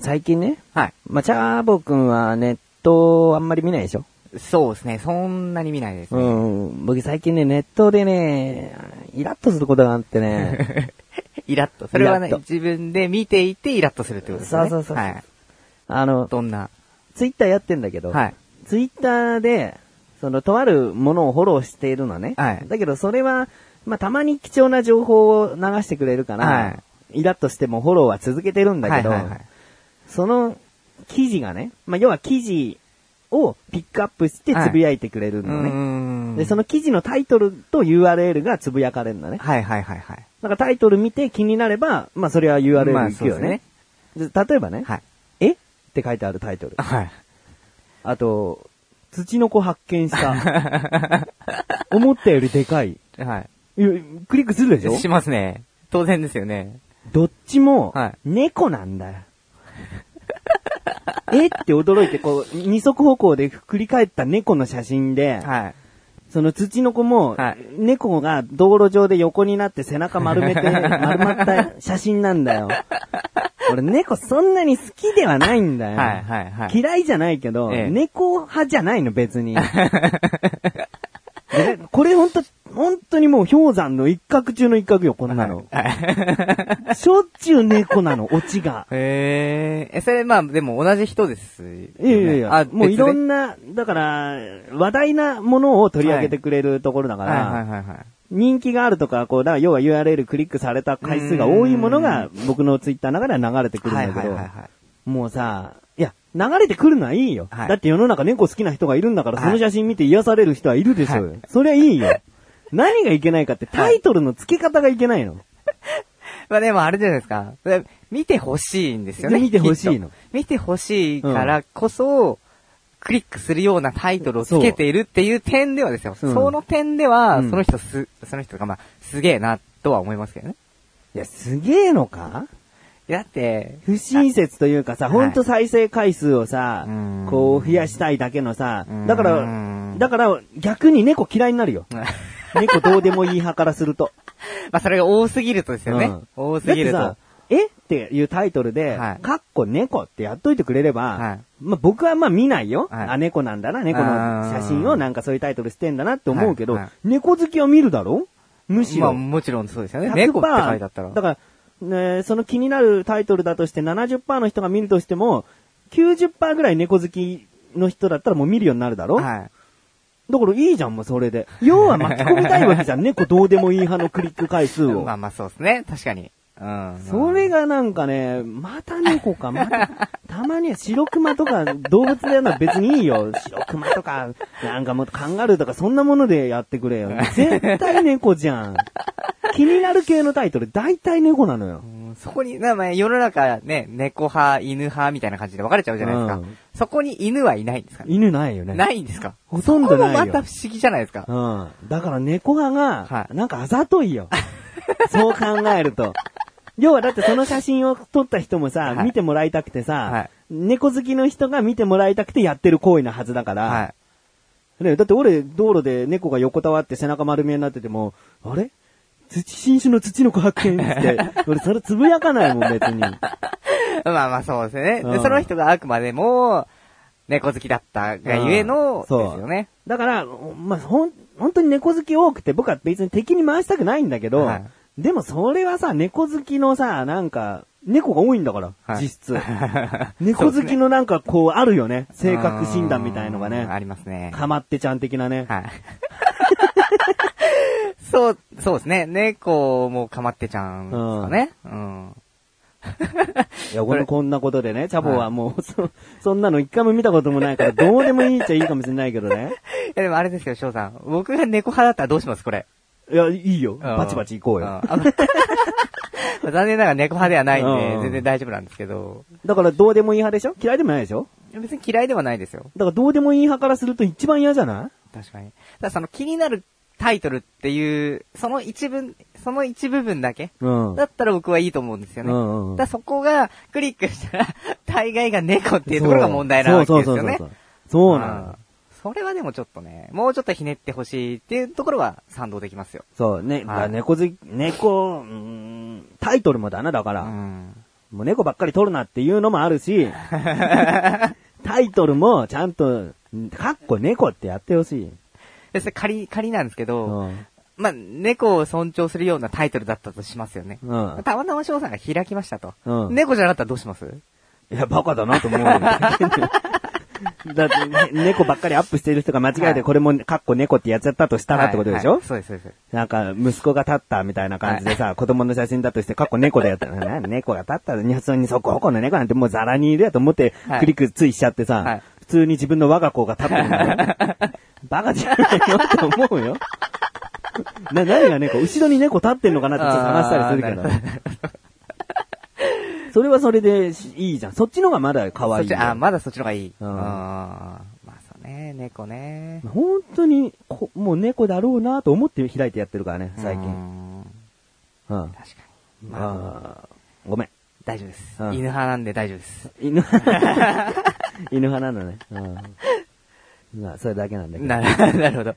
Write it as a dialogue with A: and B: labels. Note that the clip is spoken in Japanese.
A: 最近ね、
B: はい。
A: まあ、チャーボくんはネットあんまり見ないでしょ？
B: そうですね。そんなに見ないですね。
A: うん。僕最近ね、ネットでね、イラッとすることがあってね、
B: イラッと。それはね自分で見ていてイラッとするってことですね。
A: そうそうそう
B: はい。
A: あの、
B: どんな？
A: ツイッターやってんだけど、
B: はい。
A: ツイッターで、その、とあるものをフォローしているのね。
B: はい
A: だけど、それは、まあ、たまに貴重な情報を流してくれるから、
B: は
A: イラッとしてもフォローは続けてるんだけど、
B: はいはいはい。
A: その記事がね、まあ、要は記事をピックアップしてつぶやいてくれるのね。
B: ね
A: で、その記事のタイトルと URL がつぶやかれるのね。
B: はいはいはいはい。
A: だからタイトル見て気になれば、まあそれは URL
B: まあ
A: 行くよね。
B: そう
A: で例えばね、
B: はい。
A: え？って書いてあるタイトル。
B: はい。
A: あと、土の子発見した。思ったよりでかい。
B: はい
A: やクリックするでしょ？
B: い。しますね。当然ですよね。
A: どっちも
B: はい、
A: 猫なんだよ。え？って驚いて、こう、二足歩行で振り返った猫の写真で、
B: はい。
A: その土の子も、
B: はい
A: 猫が道路上で横になって背中丸めて、丸まった写真なんだよ。俺猫そんなに好きではないんだよ。
B: はいはいはい。
A: 嫌いじゃないけど、
B: ええ
A: 猫派じゃないの別に。でこれほんと、本当にもう氷山の一角中の一角よ、こんなの。
B: はい。
A: しょっちゅう猫なの、オチが。
B: へえ。え、それまあ、でも同じ人ですよね。
A: いやいやいや、
B: あ、
A: もういろ
B: な。
A: んな、だから、話題なものを取り上げてくれるところだから、
B: はいはいはいはい。
A: 人気があるとか、こう、だから要は URL クリックされた回数が多いものが僕のツイッターの中では流れてくるんだけど
B: はいはいはい、はい。
A: もうさ、いや、流れてくるのはいいよ。
B: はい
A: だって世の中猫好きな人がいるんだから、
B: はい
A: その写真見て癒される人はいるでしょうよ。
B: はい
A: そりゃいいよ。何がいけないかってタイトルの付け方がいけないの。
B: まあでもあれじゃないですか。で見てほしいんですよね。
A: で見てほしいの
B: 見てほしいからこそ、クリックするようなタイトルをつけているっていう点ではですよ。
A: うん
B: その点では、
A: うん
B: その人す、その人がまあ、すげえな、とは思いますけどね。
A: いや、すげえのか？
B: だって、
A: 不親切というかさ、
B: はい
A: ほんと再生回数をさ
B: うん、
A: こう増やしたいだけのさ
B: うん、
A: だから、だから逆に猫嫌いになるよ。猫どうでもいい派からすると。
B: まあそれが多すぎるとですよね。
A: うん
B: 多すぎると。
A: え？っていうタイトルで、
B: はい
A: かっこ猫ってやっといてくれれば、
B: はい
A: まあ僕はまあ見ないよ。
B: はい
A: あ、猫なんだな、猫の写真をなんかそういうタイトルしてんだなって思うけど、猫好きは見るだろ？むしろ。
B: まあもちろんそうですよね。
A: 100%
B: 猫って書いてあったら。
A: だから、ね、その気になるタイトルだとして70%の人が見るとしても、90%ぐらい猫好きの人だったらもう見るようになるだろ、
B: はい。
A: だからいいじゃん、もうそれで。要は巻き込みたいわけじゃん、猫どうでもいい派のクリック回数を。
B: まあまあそうですね。確かに。うん。
A: それがなんかね、また猫か、また、たまには白熊とか動物でやるのは別にいいよ。白熊とか、なんかもっとカンガルーとかそんなものでやってくれよ。絶対猫じゃん。気になる系のタイトル、大体猫なのよ。
B: うんそこに、なまあ世の中ね、猫派、犬派みたいな感じで分かれちゃうじゃないですか。
A: うん
B: そこに犬はいないんですか？
A: 犬ないよね。
B: ないんですか？
A: ほとんどないよ
B: そこもまた不思議じゃないですか？
A: うん。だから猫派が、
B: はい
A: なんかあざといよ。そう考えると。要はだってその写真を撮った人もさ、
B: はい
A: 見てもらいたくてさ、
B: はい
A: 猫好きの人が見てもらいたくてやってる行為なはずだから、
B: はい。
A: ね、だって俺、道路で猫が横たわって背中丸見えになってても、あれ？土、新種の土の子発見って、俺それつぶやかないもん別に。
B: まあまあそうですよね。
A: うん
B: でその人があくまでも、猫好きだったがゆえの、ですよね。
A: だから、まあ、ほん、本当に猫好き多くて僕は別に敵に回したくないんだけど、
B: はい
A: でもそれはさ、猫好きのさ、なんか、猫が多いんだから、
B: はい
A: 実質。猫好きのなんかこうあるよね。性格診断みたいのが
B: うんあ
A: ね。
B: りますね。
A: かまってちゃん的なね。
B: はい。そう、そうですね。猫もかまってちゃうんですかね。うん。
A: いや、これこんなことでね、チャボはもう、そ、そんなの一回も見たこともないから、どうでもいいっちゃいいかもしれないけどね。
B: いやでもあれですけど、翔さん。僕が猫派だったらどうしますこれ？
A: いや、いいよ。
B: うん
A: バチバチ行こうよ。
B: 残念ながら猫派ではないんで、
A: うん
B: 全然大丈夫なんですけど。
A: だからどうでもいい派でしょ？嫌いでもないでしょ？
B: 別に嫌いではないですよ。
A: だからどうでもいい派からすると一番嫌じゃない？
B: 確かに。ただその気になるタイトルっていう、その一部、その一部分だけ
A: うん。
B: だったら僕はいいと思うんですよね。
A: うんうんうん
B: だそこがクリックしたら、大概が猫っていうところが問題なわけですよね。
A: そうそうそうそう。そうな
B: んそれはでもちょっとね、もうちょっとひねってほしいっていうところは賛同できますよ。
A: そう、ね、だから猫好き、猫、うーんタイトルもだな、だから。
B: うん。
A: もう猫ばっかり撮るなっていうのもあるし、タイトルもちゃんと、かっこ猫ってやってほしい。
B: で、それ仮、仮なんですけど、
A: うん。
B: まあ、猫を尊重するようなタイトルだったとしますよね。
A: うん。
B: たまたま翔さんが開きましたと。
A: うん
B: 猫じゃなかったらどうします？
A: いや、バカだなと思うよ。だって、ね、猫ばっかりアップしてる人が間違え
B: はい
A: てこれも、かっこ猫ってやっちゃったとしたらってことでしょ、
B: はいはいそうです、そうです。
A: なんか、息子が立ったみたいな感じでさ、子供の写真だとして、かっこ猫だよって、な猫が立ったら、普通にそここの猫なんてもうザラにいるやと思って
B: は、い
A: クリックついしちゃってさ、
B: はい
A: 普通に自分の我が子が立ってるんだよ。バカじゃないよって思うよ。な、何が猫？後ろに猫立ってんのかなってちょっと探したりするけど
B: あーなる。
A: それはそれでしいいじゃん。そっちのがまだ可愛い
B: あ、まだそっちの方がいい。
A: うん
B: まあそうね、猫ね。
A: 本当にこ、もう猫だろうなと思って開いてやってるからね、最
B: う
A: 近。
B: ん
A: うん。
B: 確かに。ま
A: あ、ごめん。
B: 大丈夫です。
A: うん
B: 犬派なんで大丈夫です。
A: 犬、犬派なのね。うん。まあ、それだけなんだけど。
B: なるなるほど。